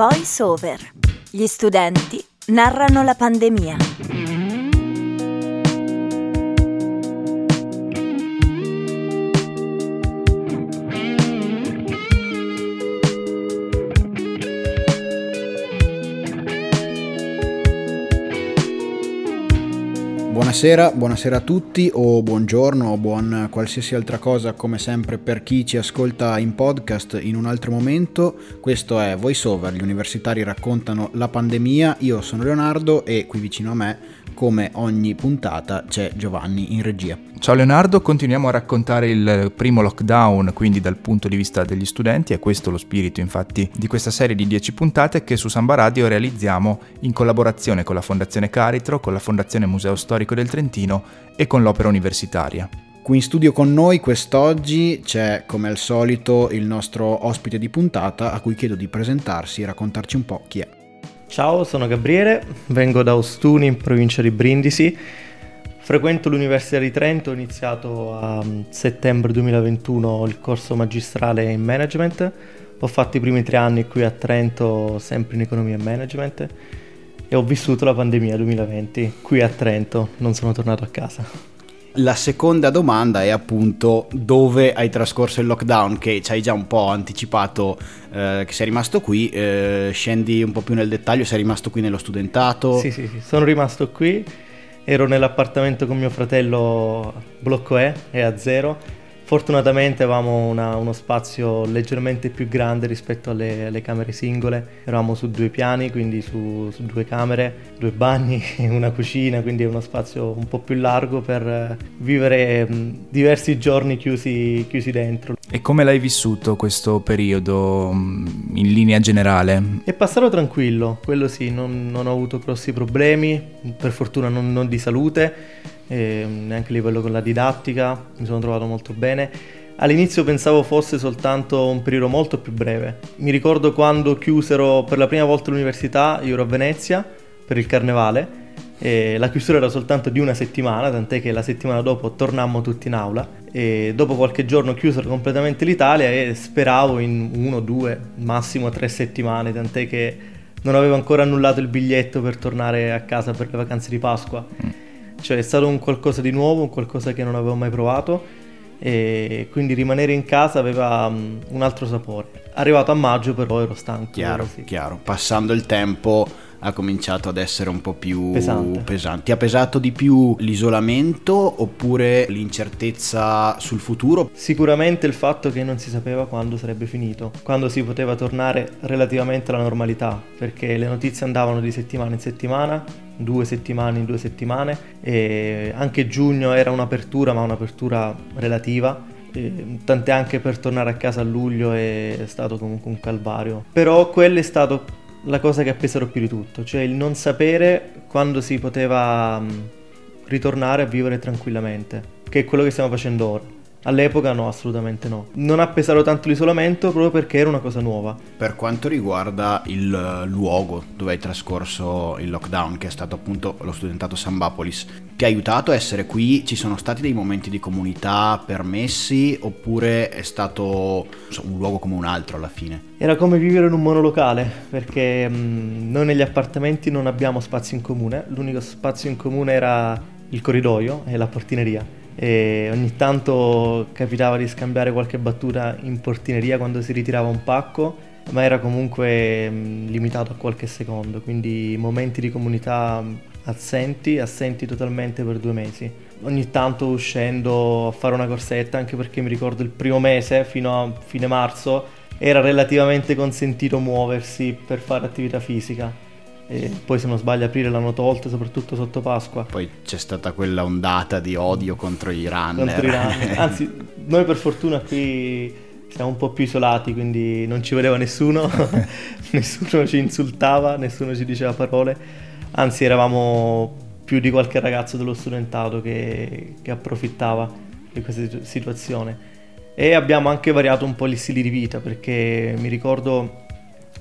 Voice Over. Gli studenti narrano la pandemia. Buonasera, buonasera a tutti o buongiorno o buon qualsiasi altra cosa come sempre per chi ci ascolta in podcast in un altro momento. Questo è VoiceOver, gli universitari raccontano la pandemia. Io sono Leonardo e qui vicino a me come ogni puntata c'è Giovanni in regia. Ciao Leonardo, continuiamo a raccontare il primo lockdown, quindi dal punto di vista degli studenti, è questo lo spirito infatti di questa serie di 10 puntate che su Samba Radio realizziamo in collaborazione con la Fondazione Caritro, con la Fondazione Museo Storico del Trentino e con l'Opera Universitaria. Qui in studio con noi quest'oggi c'è come al solito il nostro ospite di puntata a cui chiedo di presentarsi e raccontarci un po' chi è. Ciao, sono Gabriele, vengo da Ostuni in provincia di Brindisi. Frequento l'Università di Trento, ho iniziato a mm, settembre 2021 il corso magistrale in management. Ho fatto i primi tre anni qui a Trento, sempre in economia e management. E ho vissuto la pandemia 2020 qui a Trento, non sono tornato a casa. La seconda domanda è appunto dove hai trascorso il lockdown, che ci hai già un po' anticipato eh, che sei rimasto qui, eh, scendi un po' più nel dettaglio, sei rimasto qui nello studentato? Sì, sì, sì, sono rimasto qui, ero nell'appartamento con mio fratello blocco E, è a zero Fortunatamente avevamo una, uno spazio leggermente più grande rispetto alle, alle, camere singole, eravamo su due piani, quindi su, su, due camere, due bagni e una cucina, quindi uno spazio un po' più largo per vivere diversi giorni chiusi, chiusi dentro. E come l'hai vissuto questo periodo in linea generale? È passato tranquillo, quello sì, non, non ho avuto grossi problemi, per fortuna non, non di salute e neanche a livello con la didattica, mi sono trovato molto bene. All'inizio pensavo fosse soltanto un periodo molto più breve. Mi ricordo quando chiusero per la prima volta l'università, io ero a Venezia per il carnevale, e la chiusura era soltanto di una settimana, tant'è che la settimana dopo tornammo tutti in aula e dopo qualche giorno chiusero completamente l'Italia e speravo in uno, due, massimo tre settimane, tant'è che non avevo ancora annullato il biglietto per tornare a casa per le vacanze di Pasqua. Mm. Cioè è stato un qualcosa di nuovo, un qualcosa che non avevo mai provato e quindi rimanere in casa aveva um, un altro sapore. Arrivato a maggio però ero stanco. Chiaro, sì. chiaro. Passando il tempo ha cominciato ad essere un po' più pesante. pesante. Ti ha pesato di più l'isolamento oppure l'incertezza sul futuro? Sicuramente il fatto che non si sapeva quando sarebbe finito, quando si poteva tornare relativamente alla normalità, perché le notizie andavano di settimana in settimana, due settimane in due settimane e anche giugno era un'apertura ma un'apertura relativa tant'è anche per tornare a casa a luglio è stato comunque un calvario però quello è stato la cosa che ha pesato più di tutto, cioè il non sapere quando si poteva mm, ritornare a vivere tranquillamente, che è quello che stiamo facendo ora. All'epoca no, assolutamente no. Non ha pesato tanto l'isolamento proprio perché era una cosa nuova. Per quanto riguarda il eh, luogo dove hai trascorso il lockdown, che è stato appunto lo studentato Sambapolis, ti ha aiutato a essere qui? Ci sono stati dei momenti di comunità permessi oppure è stato so, un luogo come un altro alla fine? Era come vivere in un monolocale perché mh, mm, noi negli appartamenti non abbiamo spazio in comune, l'unico spazio in comune era il corridoio e la portineria e ogni tanto capitava di scambiare qualche battuta in portineria quando si ritirava un pacco, ma era comunque mm, limitato a qualche secondo, quindi momenti di comunità assenti, assenti totalmente per due mesi. Ogni tanto uscendo a fare una corsetta, anche perché mi ricordo il primo mese, fino a fine marzo, era relativamente consentito muoversi per fare attività fisica e poi se non sbaglio aprile l'hanno tolto soprattutto sotto Pasqua. Poi c'è stata quella ondata di odio contro i runner. Contro i runner. Anzi, noi per fortuna qui siamo un po' più isolati, quindi non ci vedeva nessuno, nessuno ci insultava, nessuno ci diceva parole, anzi eravamo più di qualche ragazzo dello studentato che, che approfittava di questa situazione. E abbiamo anche variato un po' gli stili di vita, perché mi ricordo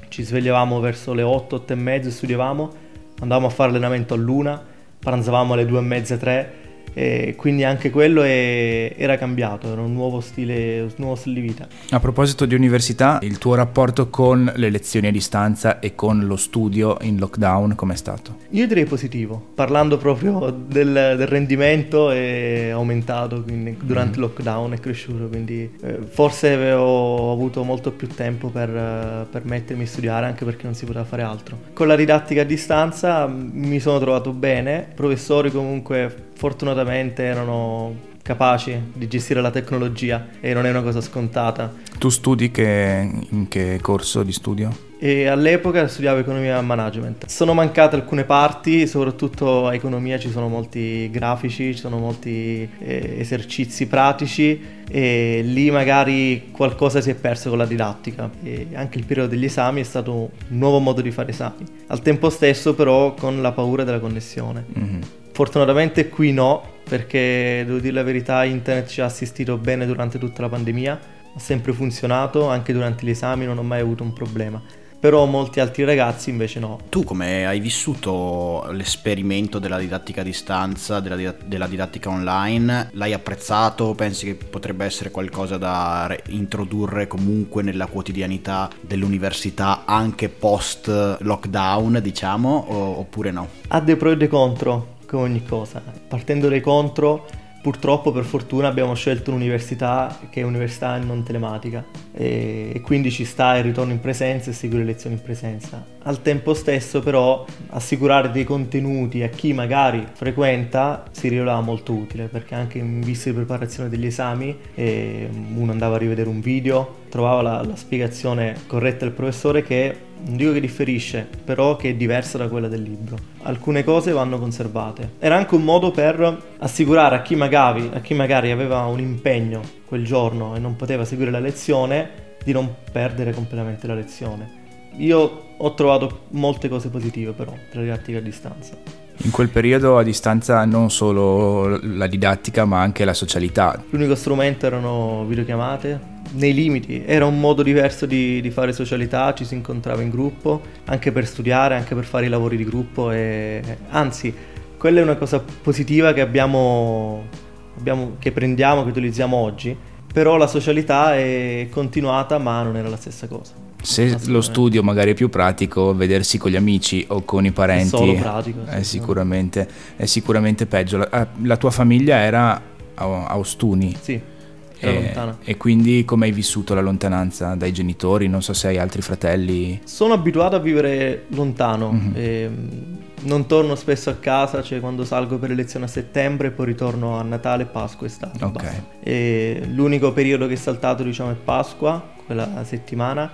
ci svegliavamo verso le 8, 8 e mezza, studiavamo, andavamo a fare allenamento a luna, pranzavamo alle 2 e mezza, 3 e quindi anche quello è, era cambiato, era un nuovo stile, un nuovo stile di vita. A proposito di università, il tuo rapporto con le lezioni a distanza e con lo studio in lockdown com'è stato? Io direi positivo, parlando proprio del, del rendimento è aumentato quindi, durante mm. il lockdown, è cresciuto, quindi eh, forse ho avuto molto più tempo per, per mettermi a studiare anche perché non si poteva fare altro. Con la didattica a distanza mi sono trovato bene, professori comunque fortunatamente erano capaci di gestire la tecnologia e non è una cosa scontata. Tu studi che, in che corso di studio? E all'epoca studiavo economia e management. Sono mancate alcune parti, soprattutto a economia ci sono molti grafici, ci sono molti eh, esercizi pratici e lì magari qualcosa si è perso con la didattica. E anche il periodo degli esami è stato un nuovo modo di fare esami. Al tempo stesso però con la paura della connessione. Mm-hmm. Fortunatamente qui no, perché devo dire la verità, internet ci ha assistito bene durante tutta la pandemia, ha sempre funzionato, anche durante gli esami non ho mai avuto un problema però molti altri ragazzi invece no. Tu come hai vissuto l'esperimento della didattica a distanza, della, della, didattica online? L'hai apprezzato? Pensi che potrebbe essere qualcosa da introdurre comunque nella quotidianità dell'università anche post lockdown, diciamo, o, oppure no? Ha dei pro e dei contro, come ogni cosa. Partendo dai contro, Purtroppo per fortuna abbiamo scelto un'università che è università non telematica e, e, quindi ci sta il ritorno in presenza e seguire le lezioni in presenza. Al tempo stesso però assicurare dei contenuti a chi magari frequenta si rivelava molto utile perché anche in vista di preparazione degli esami eh, uno andava a rivedere un video, trovava la, la spiegazione corretta del professore che non dico che differisce, però che è diversa da quella del libro. Alcune cose vanno conservate. Era anche un modo per assicurare a chi magari, a chi magari aveva un impegno quel giorno e non poteva seguire la lezione di non perdere completamente la lezione. Io ho trovato molte cose positive però tra didattica a distanza. In quel periodo a distanza non solo la didattica ma anche la socialità. L'unico strumento erano videochiamate, nei limiti, era un modo diverso di, di, fare socialità, ci si incontrava in gruppo, anche per studiare, anche per fare i lavori di gruppo e anzi, quella è una cosa positiva che abbiamo, abbiamo che prendiamo, che utilizziamo oggi, però la socialità è continuata ma non era la stessa cosa. Se lo studio magari è più pratico, vedersi con gli amici o con i parenti è, pratico, è, sicuramente, è sicuramente peggio. La, la tua famiglia era a Ostuni? Sì e, e, quindi come hai vissuto la lontananza dai genitori? Non so se hai altri fratelli. Sono abituato a vivere lontano. Mm-hmm. E, non torno spesso a casa, cioè quando salgo per le lezioni a settembre poi ritorno a Natale, Pasqua e estate. Okay. E l'unico periodo che è saltato diciamo è Pasqua, quella settimana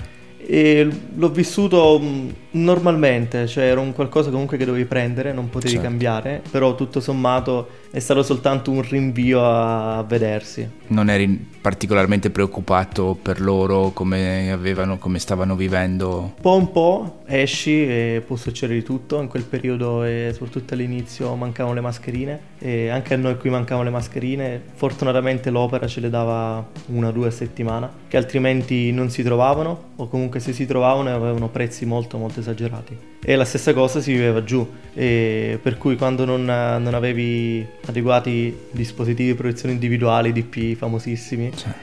e l'ho vissuto mm, normalmente, cioè era un qualcosa comunque che dovevi prendere, non potevi certo. cambiare, però tutto sommato è stato soltanto un rinvio a vedersi. Non eri particolarmente preoccupato per loro, come, avevano, come stavano vivendo? Un po' un po', esci e può succedere di tutto, in quel periodo e soprattutto all'inizio mancavano le mascherine e anche a noi qui mancavano le mascherine, fortunatamente l'opera ce le dava una o due a settimana, che altrimenti non si trovavano o comunque se si trovavano avevano prezzi molto molto esagerati. E la stessa cosa si viveva giù, e per cui quando non, non avevi adeguati dispositivi di protezione individuali, DP famosissimi, cioè.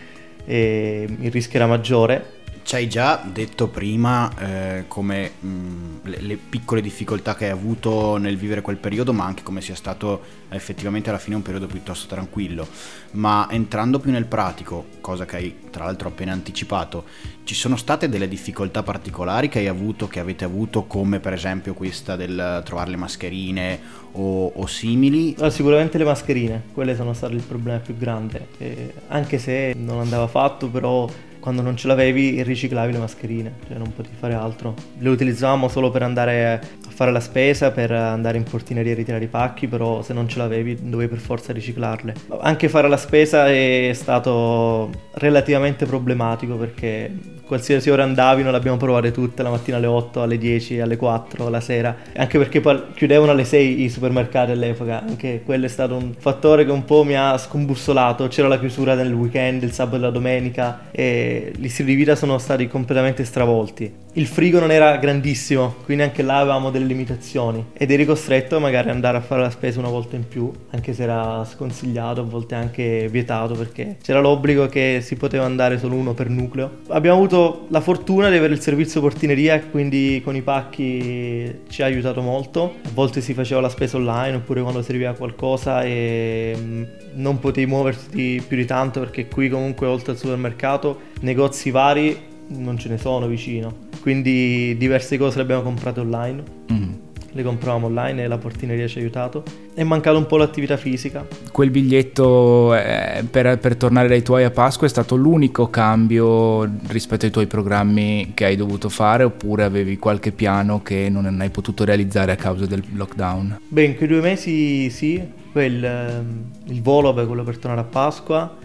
il rischio era maggiore ci hai già detto prima eh, come mh, le, le, piccole difficoltà che hai avuto nel vivere quel periodo, ma anche come sia stato effettivamente alla fine un periodo piuttosto tranquillo. Ma entrando più nel pratico, cosa che hai tra l'altro appena anticipato, ci sono state delle difficoltà particolari che hai avuto, che avete avuto, come per esempio questa del trovare le mascherine o, o simili? Allora, sicuramente le mascherine, quelle sono state il problema più grande, eh, anche se non andava fatto, però quando non ce l'avevi riciclavi le mascherine, cioè non potevi fare altro. Le utilizzavamo solo per andare a fare la spesa, per andare in portineria a ritirare i pacchi, però se non ce l'avevi dovevi per forza riciclarle. Anche fare la spesa è stato relativamente problematico perché qualsiasi ora andavi non l'abbiamo provate tutte, la mattina alle 8, alle 10, alle 4, la sera, anche perché poi chiudevano alle 6 i supermercati all'epoca, anche quello è stato un fattore che un po' mi ha scombussolato, c'era la chiusura nel weekend, il sabato e la domenica e gli stili di vita sono stati completamente stravolti. Il frigo non era grandissimo, quindi anche là avevamo delle limitazioni ed eri costretto magari ad andare a fare la spesa una volta in più, anche se era sconsigliato, a volte anche vietato perché c'era l'obbligo che si poteva andare solo uno per nucleo. Abbiamo avuto la fortuna di avere il servizio portineria, quindi con i pacchi ci ha aiutato molto. A volte si faceva la spesa online oppure quando serviva qualcosa e mm, non potevi muoverti più di tanto perché qui comunque oltre al supermercato negozi vari non ce ne sono vicino. Quindi diverse cose le abbiamo comprate online. Mm le compravamo online e la portineria ci ha aiutato. È mancato un po' l'attività fisica. Quel biglietto eh, per, per, tornare dai tuoi a Pasqua è stato l'unico cambio rispetto ai tuoi programmi che hai dovuto fare oppure avevi qualche piano che non hai potuto realizzare a causa del lockdown? Beh, in quei due mesi sì, quel, ehm, il volo è quello per tornare a Pasqua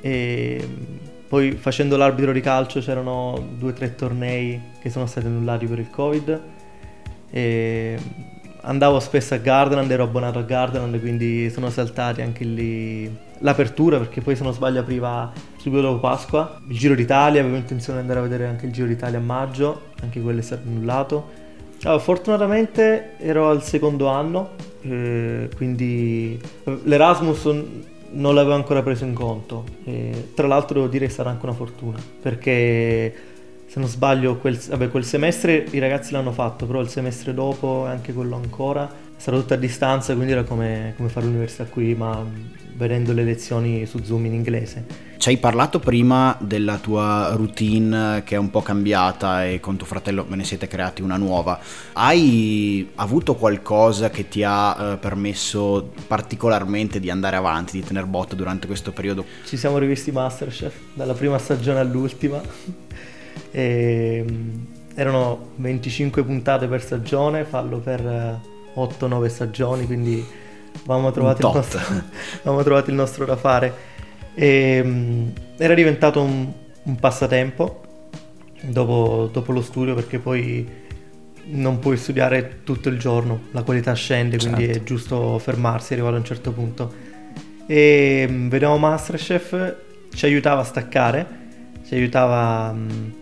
e poi facendo l'arbitro di calcio c'erano due o tre tornei che sono stati annullati per il covid e andavo spesso a Gardaland, ero abbonato a Gardaland, quindi sono saltati anche lì l'apertura perché poi se non sbaglio apriva subito dopo Pasqua. Il Giro d'Italia, avevo intenzione di andare a vedere anche il Giro d'Italia a maggio, anche quello è stato annullato. Allora, fortunatamente ero al secondo anno, eh, quindi l'Erasmus non l'avevo ancora preso in conto. E, tra l'altro devo dire che sarà anche una fortuna, perché se non sbaglio, quel, vabbè, quel semestre i ragazzi l'hanno fatto, però il semestre dopo e anche quello ancora stato tutto a distanza, quindi era come, come fare l'università qui, ma vedendo le lezioni su Zoom in inglese. Ci hai parlato prima della tua routine che è un po' cambiata e con tuo fratello ve ne siete creati una nuova. Hai avuto qualcosa che ti ha eh, permesso particolarmente di andare avanti, di tenere botta durante questo periodo? Ci siamo rivisti Masterchef, dalla prima stagione all'ultima. E, ehm, erano 25 puntate per stagione, fallo per 8-9 stagioni, quindi avevamo trovato, il nostro, avevamo trovato il nostro da fare. E, ehm, era diventato un, un passatempo dopo, dopo, lo studio perché poi non puoi studiare tutto il giorno, la qualità scende, certo. quindi è giusto fermarsi, arrivato a un certo punto. E ehm, vedevamo Masterchef, ci aiutava a staccare, ci aiutava... Um,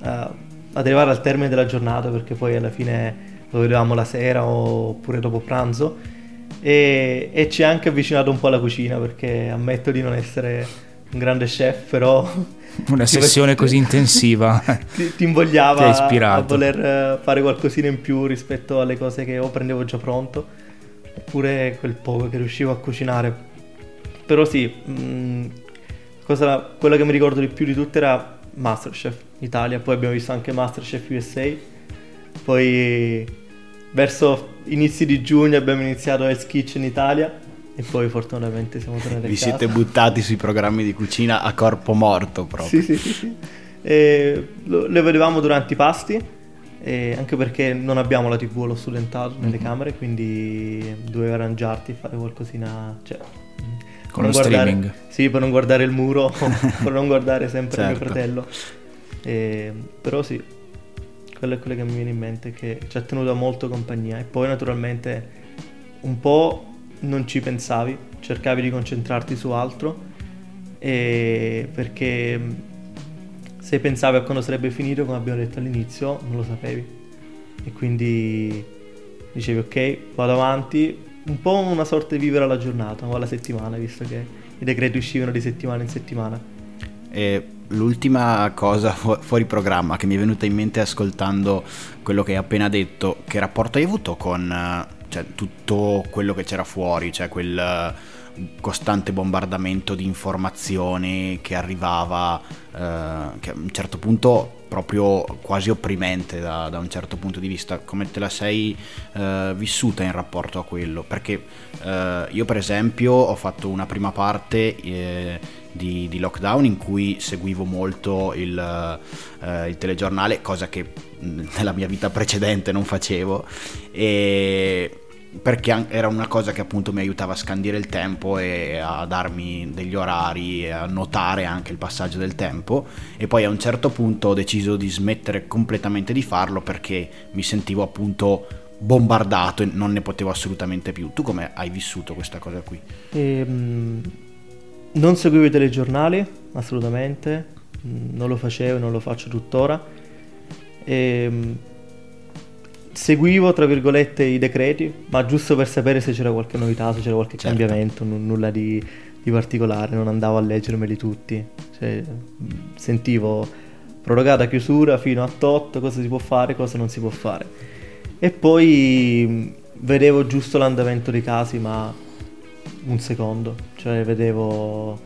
uh, ad arrivare al termine della giornata perché poi alla fine lo vedevamo la sera oppure dopo pranzo. E, e ci ha anche avvicinato un po' alla cucina perché ammetto di non essere un grande chef però una sessione così intensiva. ti, ti invogliava ti a voler eh, fare qualcosina in più rispetto alle cose che o prendevo già pronto oppure quel poco che riuscivo a cucinare. Però sì mh, mm, cosa, quello che mi ricordo di più di tutto era Masterchef Italia, poi abbiamo visto anche Masterchef USA, poi verso inizi di giugno abbiamo iniziato Hell's Kitchen Italia e poi fortunatamente siamo tornati Vi a casa. siete buttati sui programmi di cucina a corpo morto proprio. Sì, sì, sì. sì. Lo, le vedevamo durante i pasti, anche perché non abbiamo la tv allo studentato nelle mm-hmm. camere, quindi dovevi arrangiarti e fare qualcosina... Cioè, con lo guardare, streaming. Sì, per non guardare il muro, per non guardare sempre certo. mio fratello. E, però sì, quello è quello che mi viene in mente, che ci ha tenuto molto compagnia. E poi naturalmente un po' non ci pensavi, cercavi di concentrarti su altro, perché se pensavi a quando sarebbe finito, come abbiamo detto all'inizio, non lo sapevi. E quindi dicevi ok, vado avanti, un po' una sorta di vivere alla giornata o alla settimana, visto che i decreti uscivano di settimana in settimana. E l'ultima cosa fu- fuori programma che mi è venuta in mente ascoltando quello che hai appena detto, che rapporto hai avuto con cioè, tutto quello che c'era fuori, cioè quel costante bombardamento di informazioni che arrivava, eh, che a un certo punto proprio quasi opprimente da, da, un certo punto di vista, come te la sei eh, vissuta in rapporto a quello? Perché eh, io per esempio ho fatto una prima parte eh, di, di, lockdown in cui seguivo molto il, eh, il telegiornale, cosa che nella mia vita precedente non facevo e perché era una cosa che appunto mi aiutava a scandire il tempo e a darmi degli orari e a notare anche il passaggio del tempo e poi a un certo punto ho deciso di smettere completamente di farlo perché mi sentivo appunto bombardato e non ne potevo assolutamente più. Tu come hai vissuto questa cosa qui? Ehm, non seguivo i telegiornali, assolutamente, non lo facevo, non lo faccio tuttora. Ehm, seguivo, tra virgolette, i decreti, ma giusto per sapere se c'era qualche novità, se c'era qualche certo. cambiamento, n- nulla di, di, particolare, non andavo a leggermeli tutti. Cioè, sentivo prorogata chiusura fino a tot, cosa si può fare, cosa non si può fare e poi vedevo giusto l'andamento dei casi, ma un secondo, cioè vedevo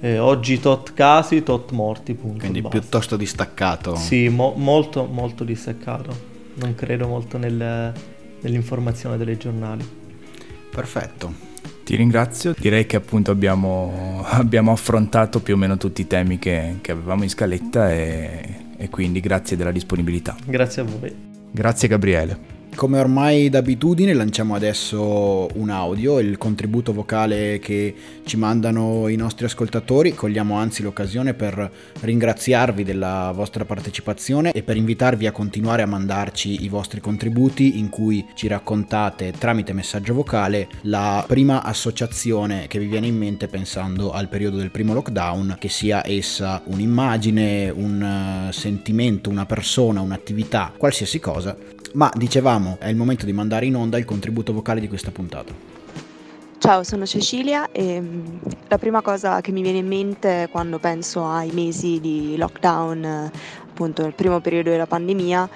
eh, oggi tot casi, tot morti, punto. Quindi basta. piuttosto distaccato. Sì, mo- molto, molto distaccato. Non credo molto nel, nell'informazione dei giornali. Perfetto. Ti ringrazio, direi che appunto abbiamo, abbiamo affrontato più o meno tutti i temi che, che avevamo in scaletta e, e quindi grazie della disponibilità. Grazie a voi. Grazie Gabriele. Come ormai d'abitudine lanciamo adesso un audio, il contributo vocale che ci mandano i nostri ascoltatori. Cogliamo anzi l'occasione per ringraziarvi della vostra partecipazione e per invitarvi a continuare a mandarci i vostri contributi in cui ci raccontate tramite messaggio vocale la prima associazione che vi viene in mente pensando al periodo del primo lockdown, che sia essa un'immagine, un eh, sentimento, una persona, un'attività, qualsiasi cosa ma dicevamo, è il momento di mandare in onda il contributo vocale di questa puntata. Ciao, sono Cecilia e mm, la prima cosa che mi viene in mente quando penso ai mesi di lockdown, appunto nel primo periodo della pandemia,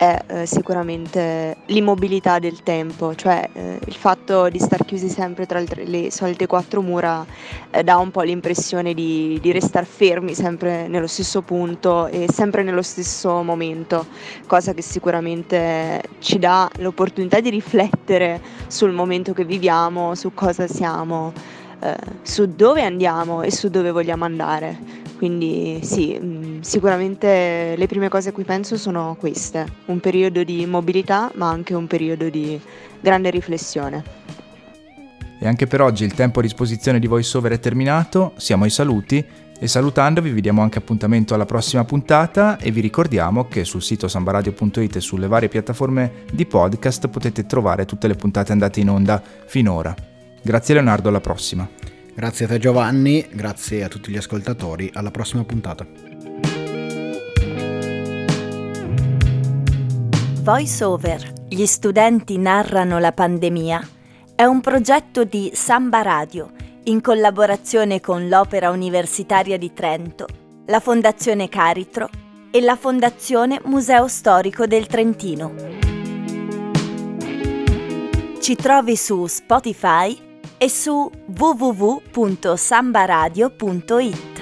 è eh, sicuramente l'immobilità del tempo, cioè eh, il fatto di star chiusi sempre tra le, le solite quattro mura eh, dà un po' l'impressione di, di restare fermi sempre nello stesso punto e sempre nello stesso momento, cosa che sicuramente ci dà l'opportunità di riflettere sul momento che viviamo, su cosa siamo, eh, su dove andiamo e su dove vogliamo andare. Quindi sì, mm, sicuramente le prime cose a cui penso sono queste, un periodo di mobilità ma anche un periodo di grande riflessione. E anche per oggi il tempo a disposizione di VoiceOver è terminato, siamo ai saluti e salutandovi vi diamo anche appuntamento alla prossima puntata e vi ricordiamo che sul sito sambaradio.it e sulle varie piattaforme di podcast potete trovare tutte le puntate andate in onda finora. Grazie Leonardo, alla prossima. Grazie a te Giovanni, grazie a tutti gli ascoltatori, alla prossima puntata. Voice Over, gli studenti narrano la pandemia, è un progetto di Samba Radio in collaborazione con l'Opera Universitaria di Trento, la Fondazione Caritro e la Fondazione Museo Storico del Trentino. Ci trovi su Spotify e su www.sambaradio.it.